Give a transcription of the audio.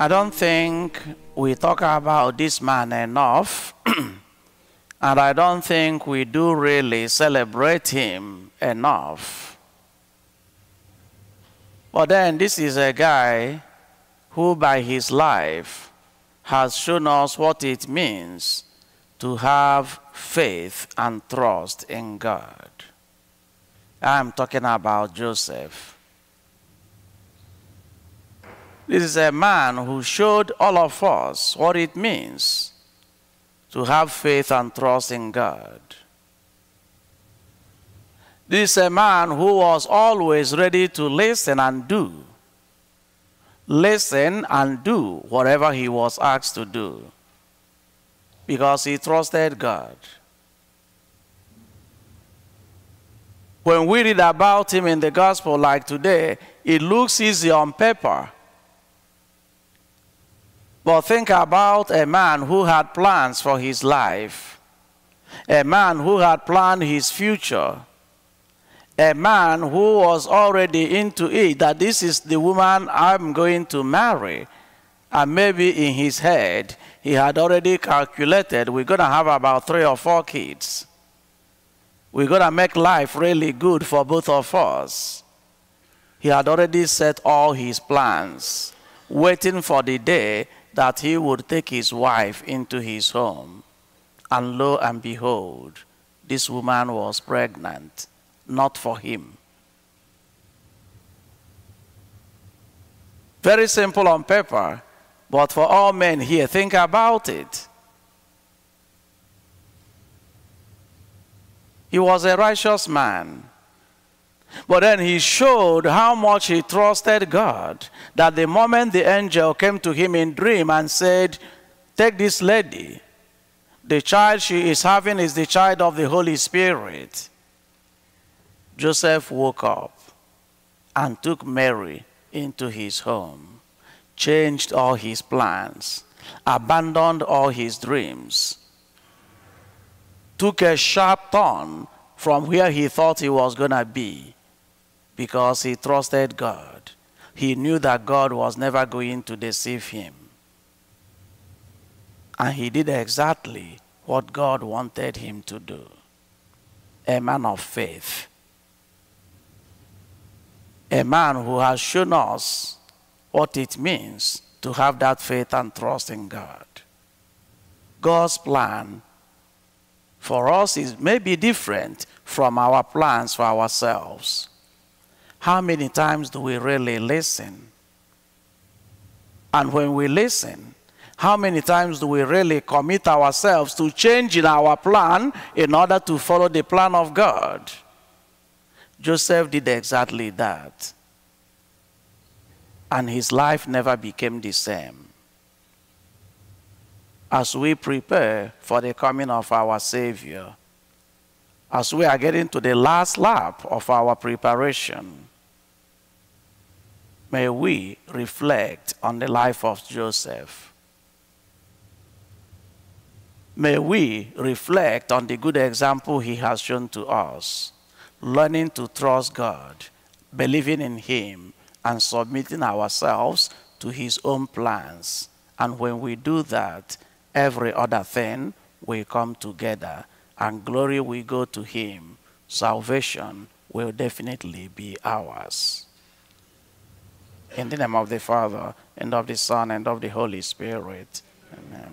I don't think we talk about this man enough, and I don't think we do really celebrate him enough. But then, this is a guy who, by his life, has shown us what it means to have faith and trust in God. I'm talking about Joseph. This is a man who showed all of us what it means to have faith and trust in God. This is a man who was always ready to listen and do. Listen and do whatever he was asked to do because he trusted God. When we read about him in the gospel like today, it looks easy on paper. But think about a man who had plans for his life, a man who had planned his future, a man who was already into it that this is the woman I'm going to marry. And maybe in his head, he had already calculated we're going to have about three or four kids. We're going to make life really good for both of us. He had already set all his plans, waiting for the day that he would take his wife into his home. And lo and behold, this woman was pregnant, not for him. Very simple on paper, but for all men here, think about it. He was a righteous man. But then he showed how much he trusted God. That the moment the angel came to him in dream and said, Take this lady, the child she is having is the child of the Holy Spirit. Joseph woke up and took Mary into his home, changed all his plans, abandoned all his dreams, took a sharp turn from where he thought he was going to be because he trusted God. He knew that God was never going to deceive him. And he did exactly what God wanted him to do. A man of faith. A man who has shown us what it means to have that faith and trust in God. God's plan for us is maybe different from our plans for ourselves. How many times do we really listen? And when we listen, how many times do we really commit ourselves to changing our plan in order to follow the plan of God? Joseph did exactly that. And his life never became the same. As we prepare for the coming of our Savior, as we are getting to the last lap of our preparation, may we reflect on the life of Joseph. May we reflect on the good example he has shown to us, learning to trust God, believing in him, and submitting ourselves to his own plans. And when we do that, every other thing will come together, and glory will go to him. Salvation will definitely be ours. In the name of the Father, and of the Son, and of the Holy Spirit. Amen.